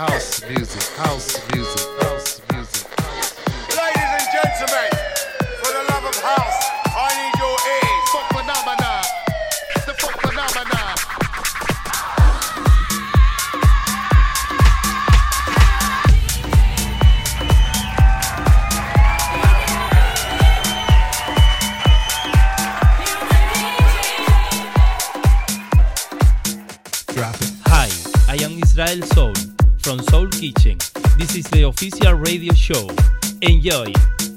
house music, house music, house music. Ladies and gentlemen, for the love of house. Radio Show. Enjoy!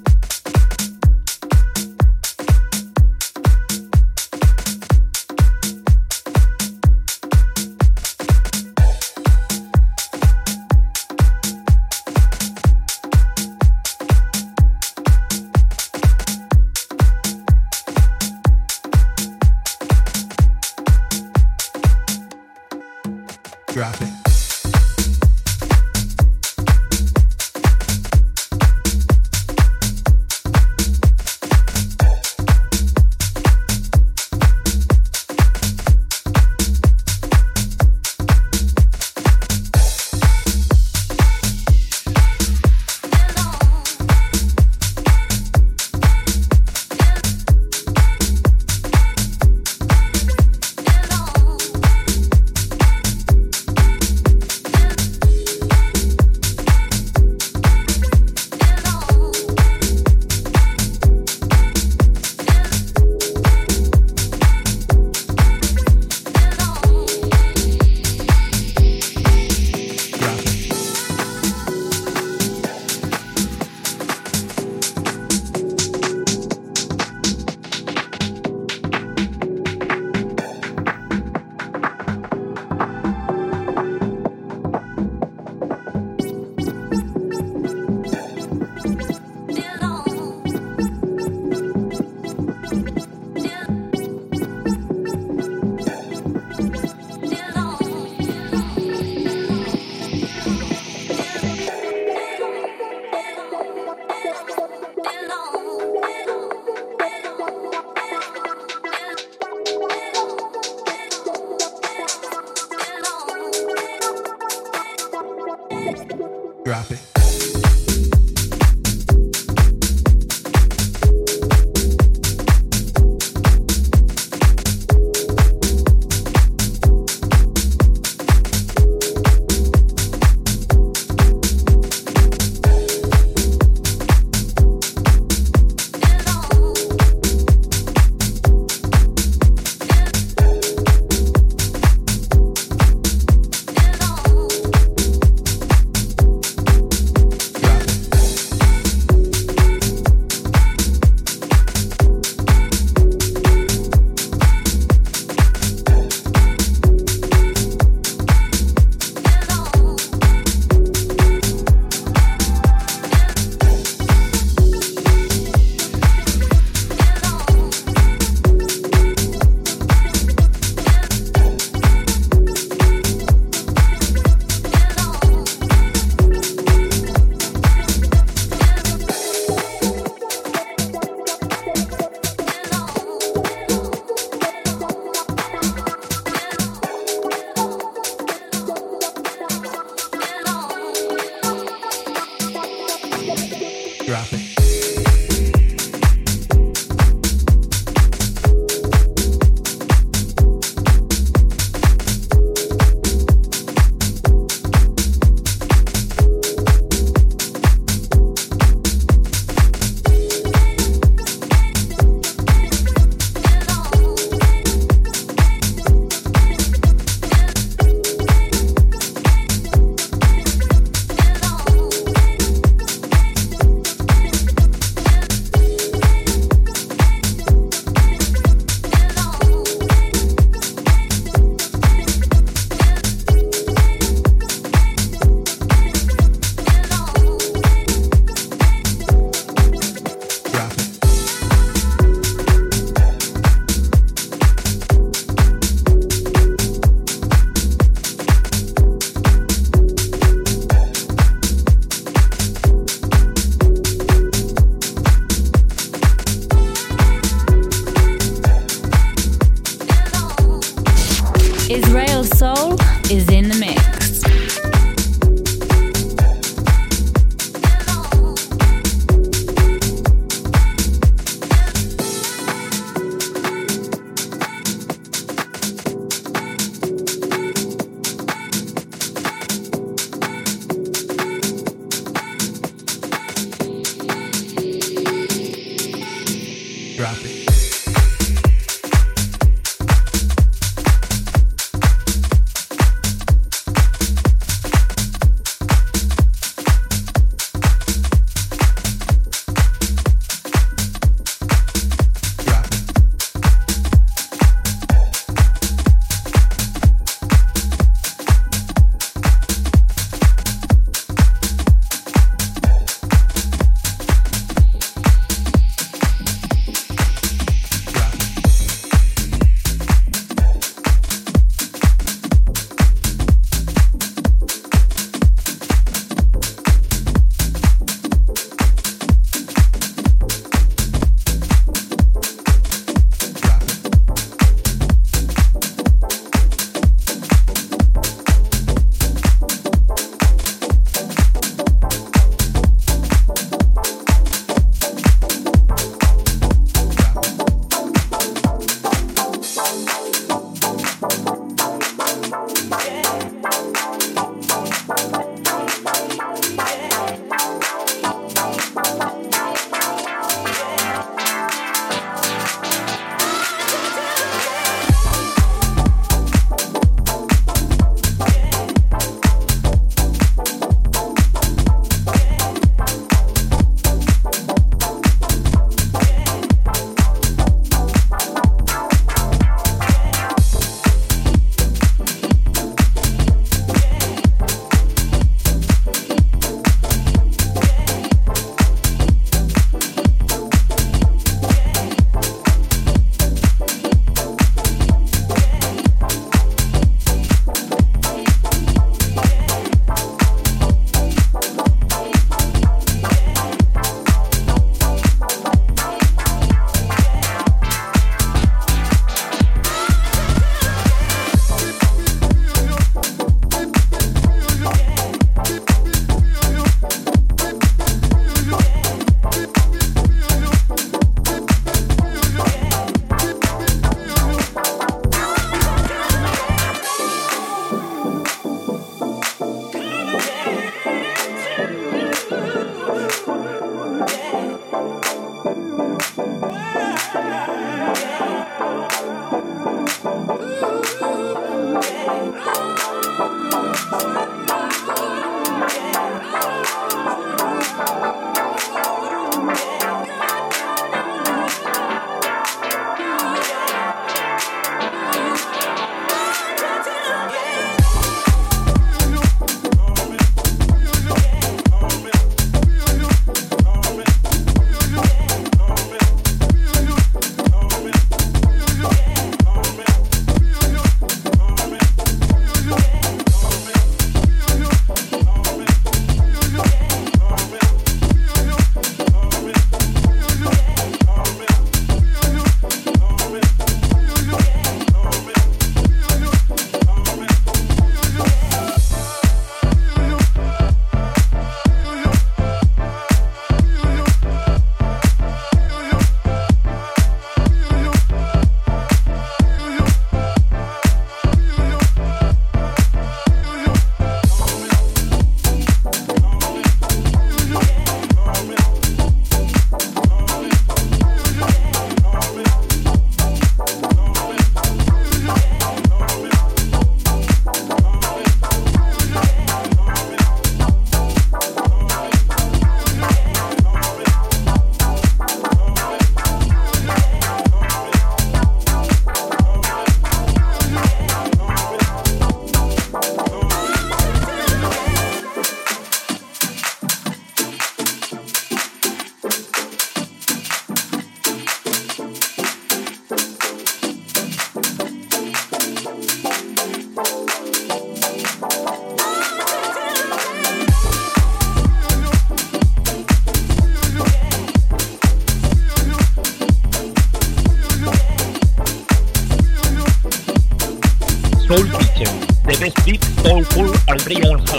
All full al brillo.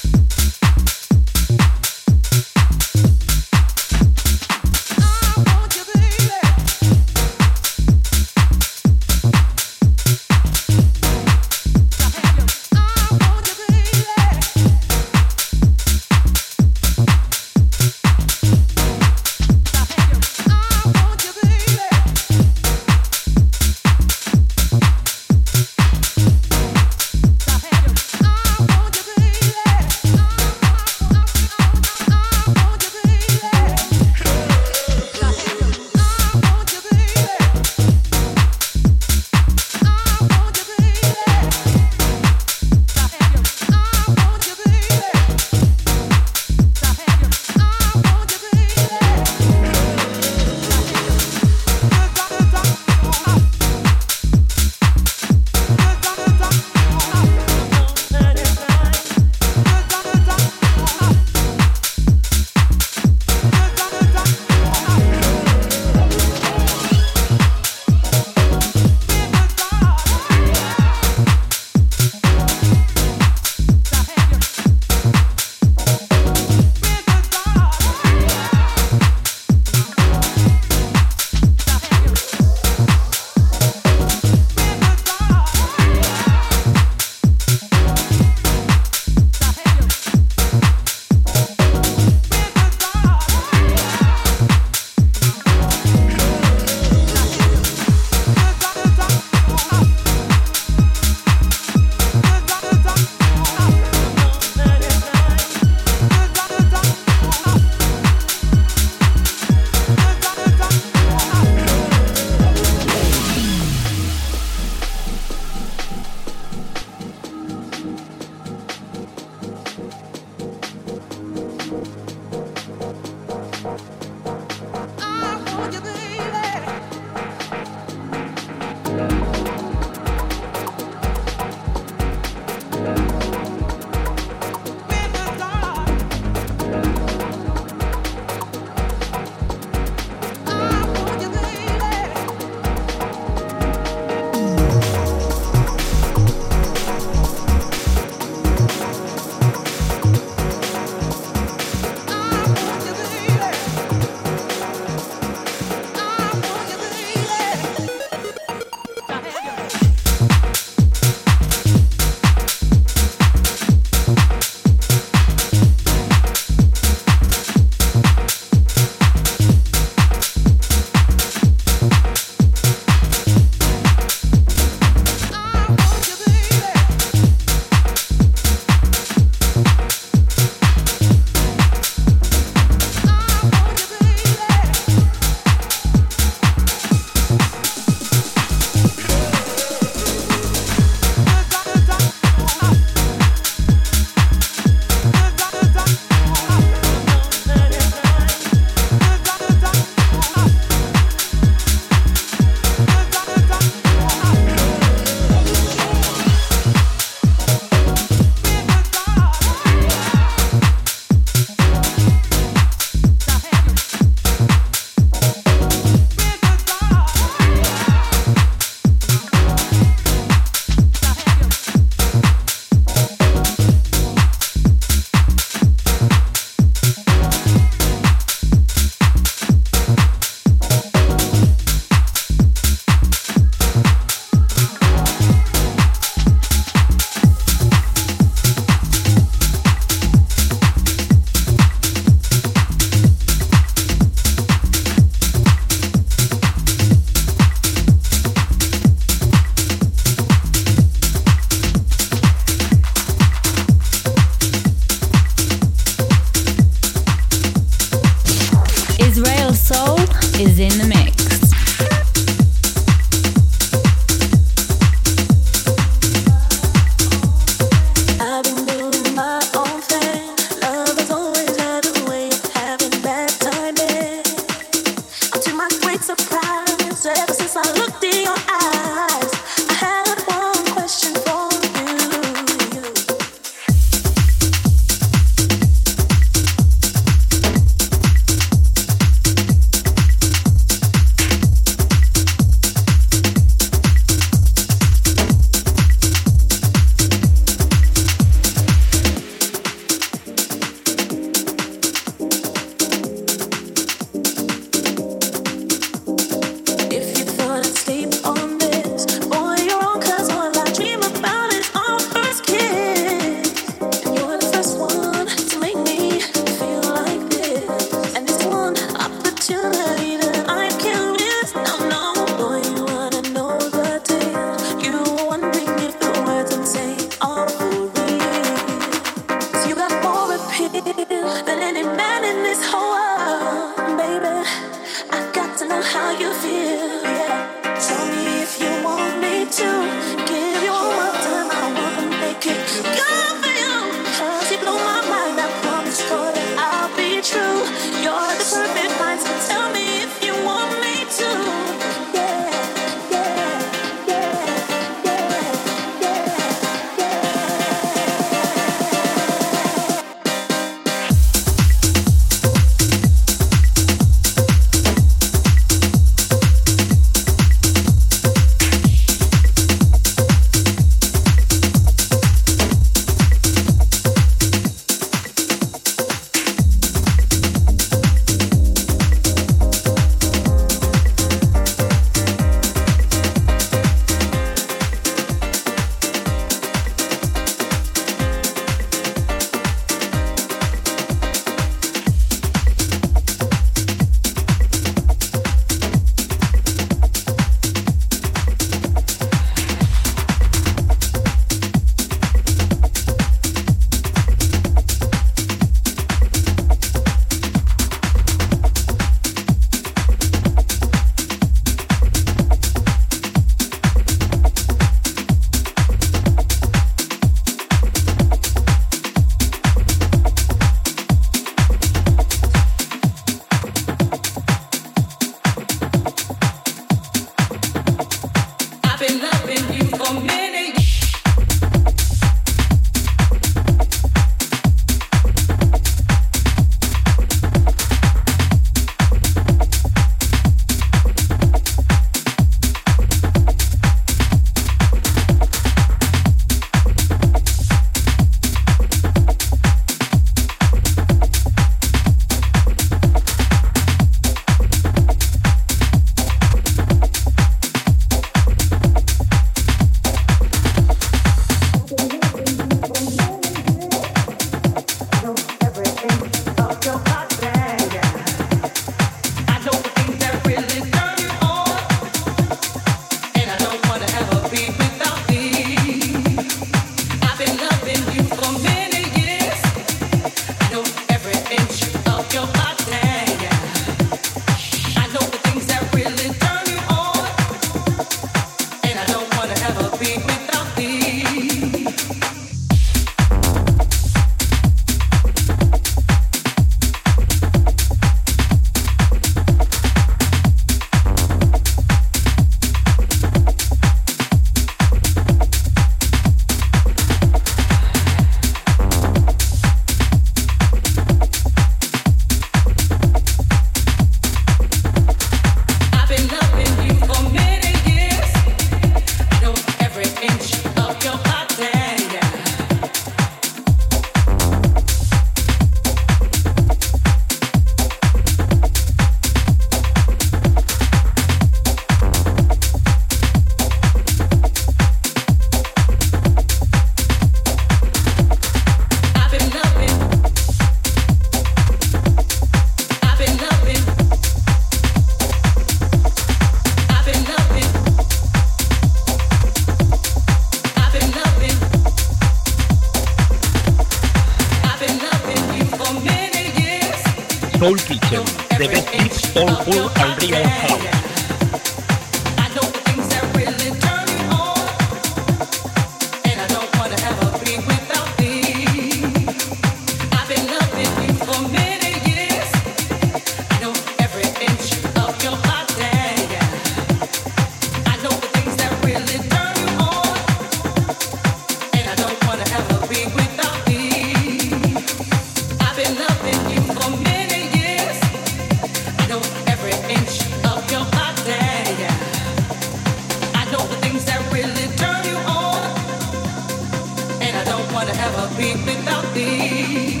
wanna ever be without thee.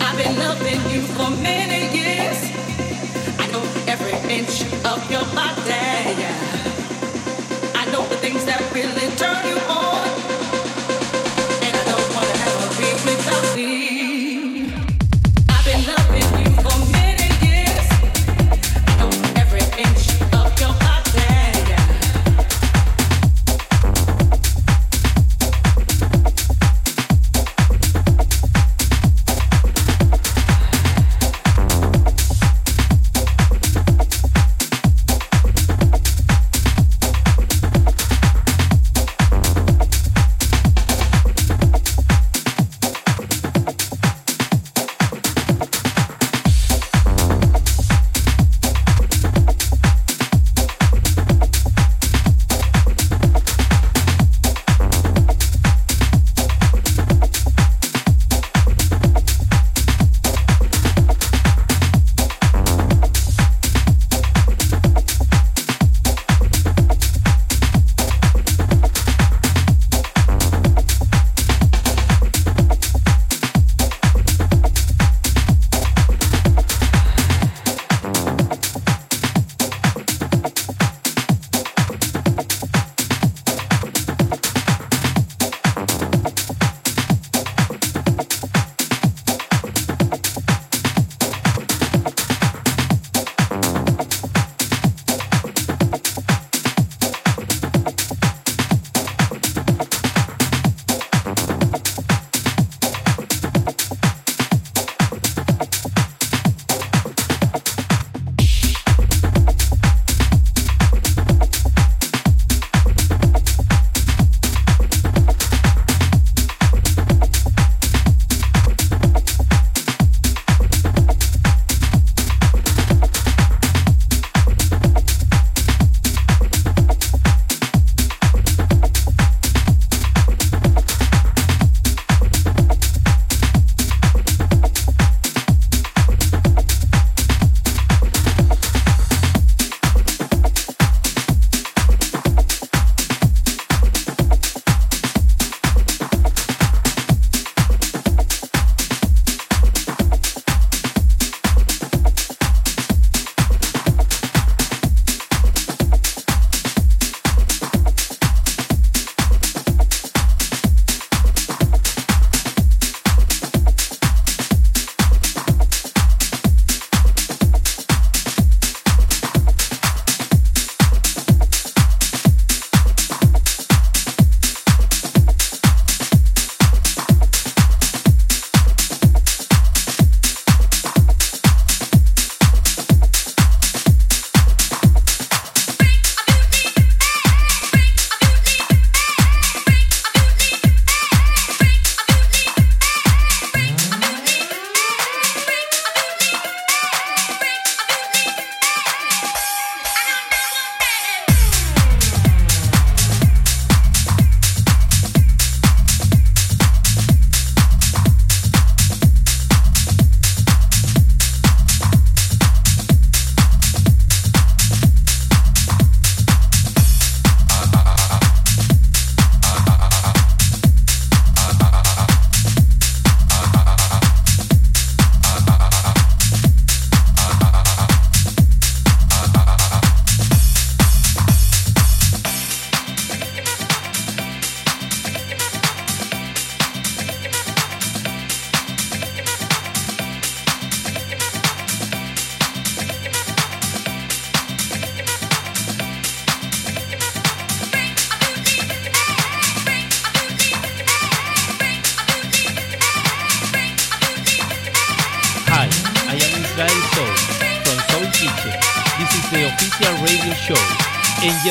I've been loving you for many years. I know every inch of your body.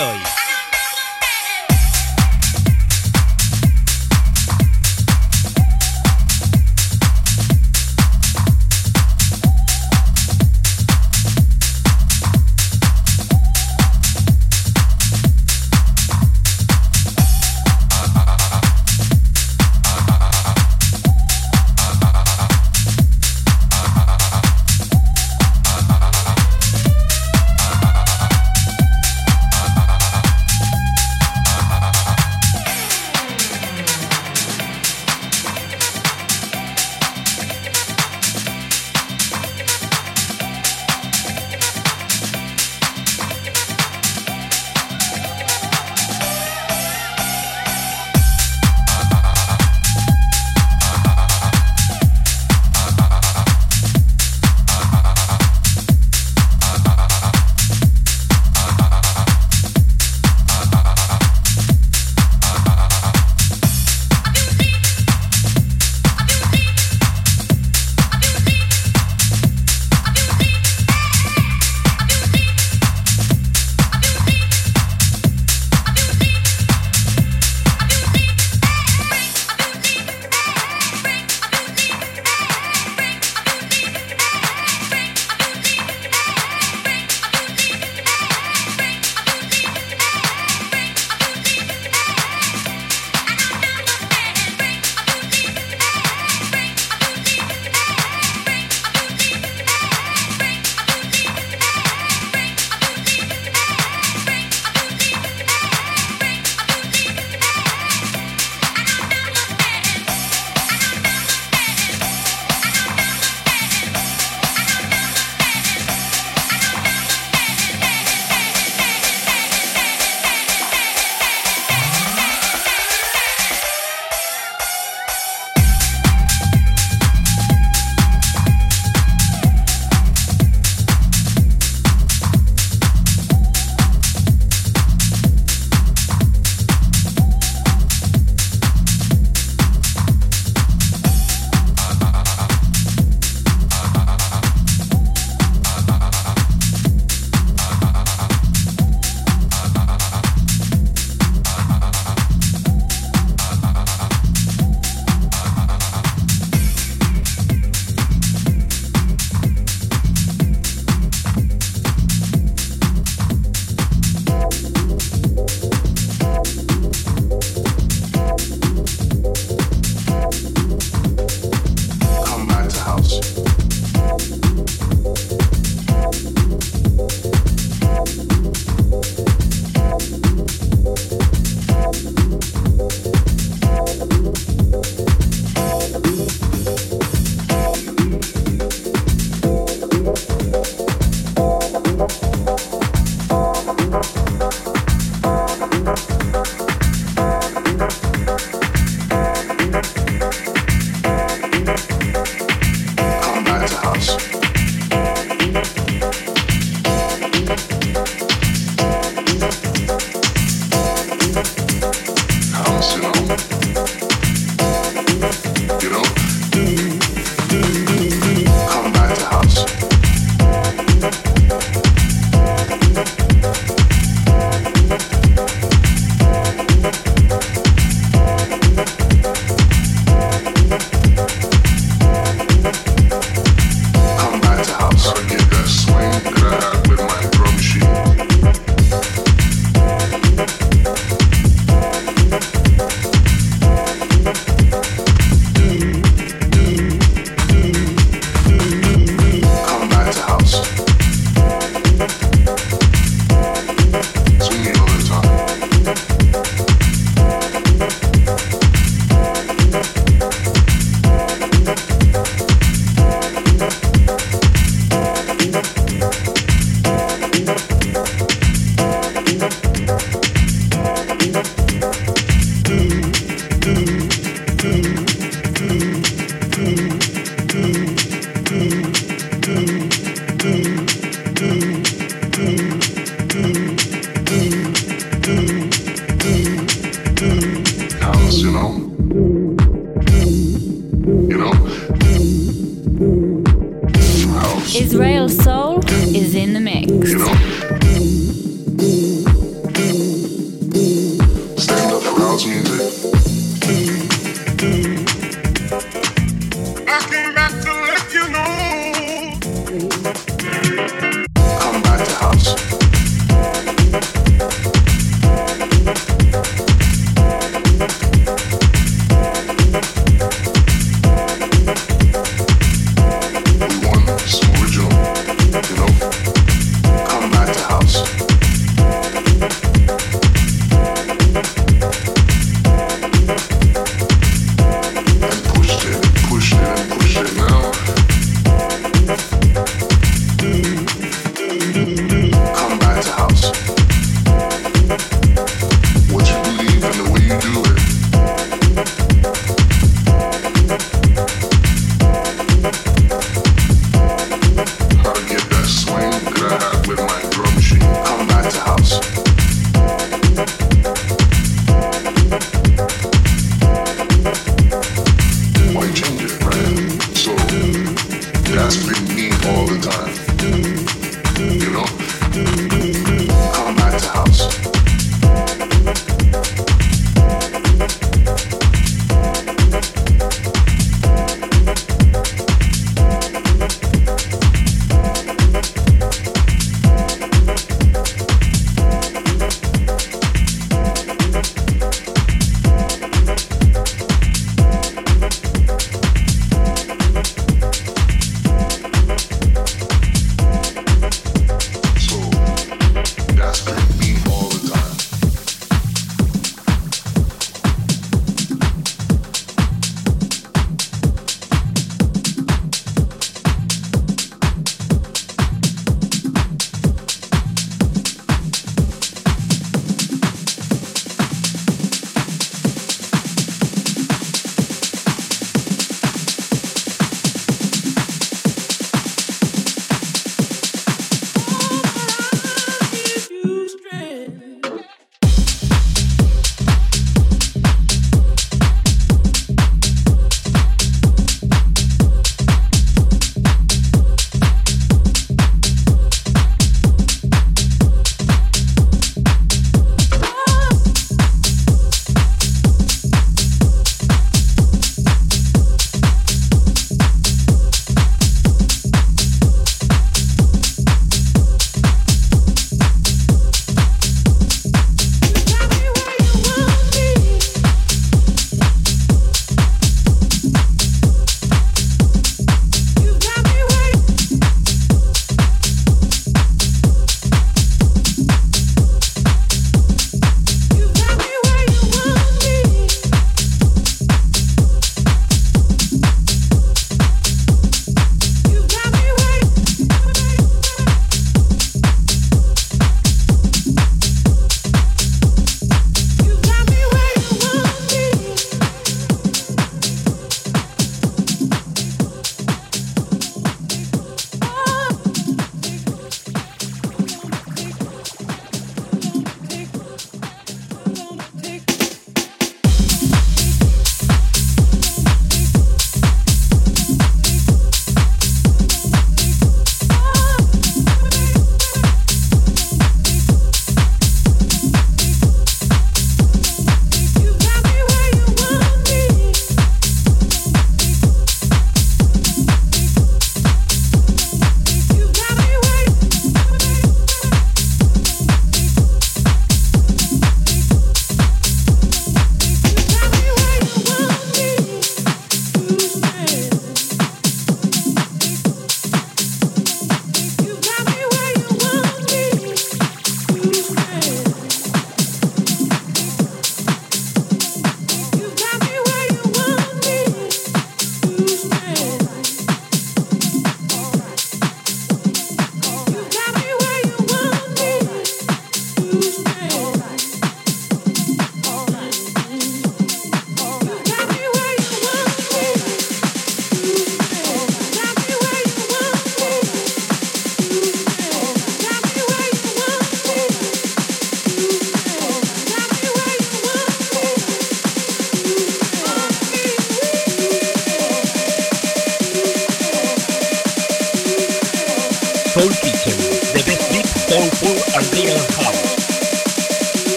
Enjoy. Israel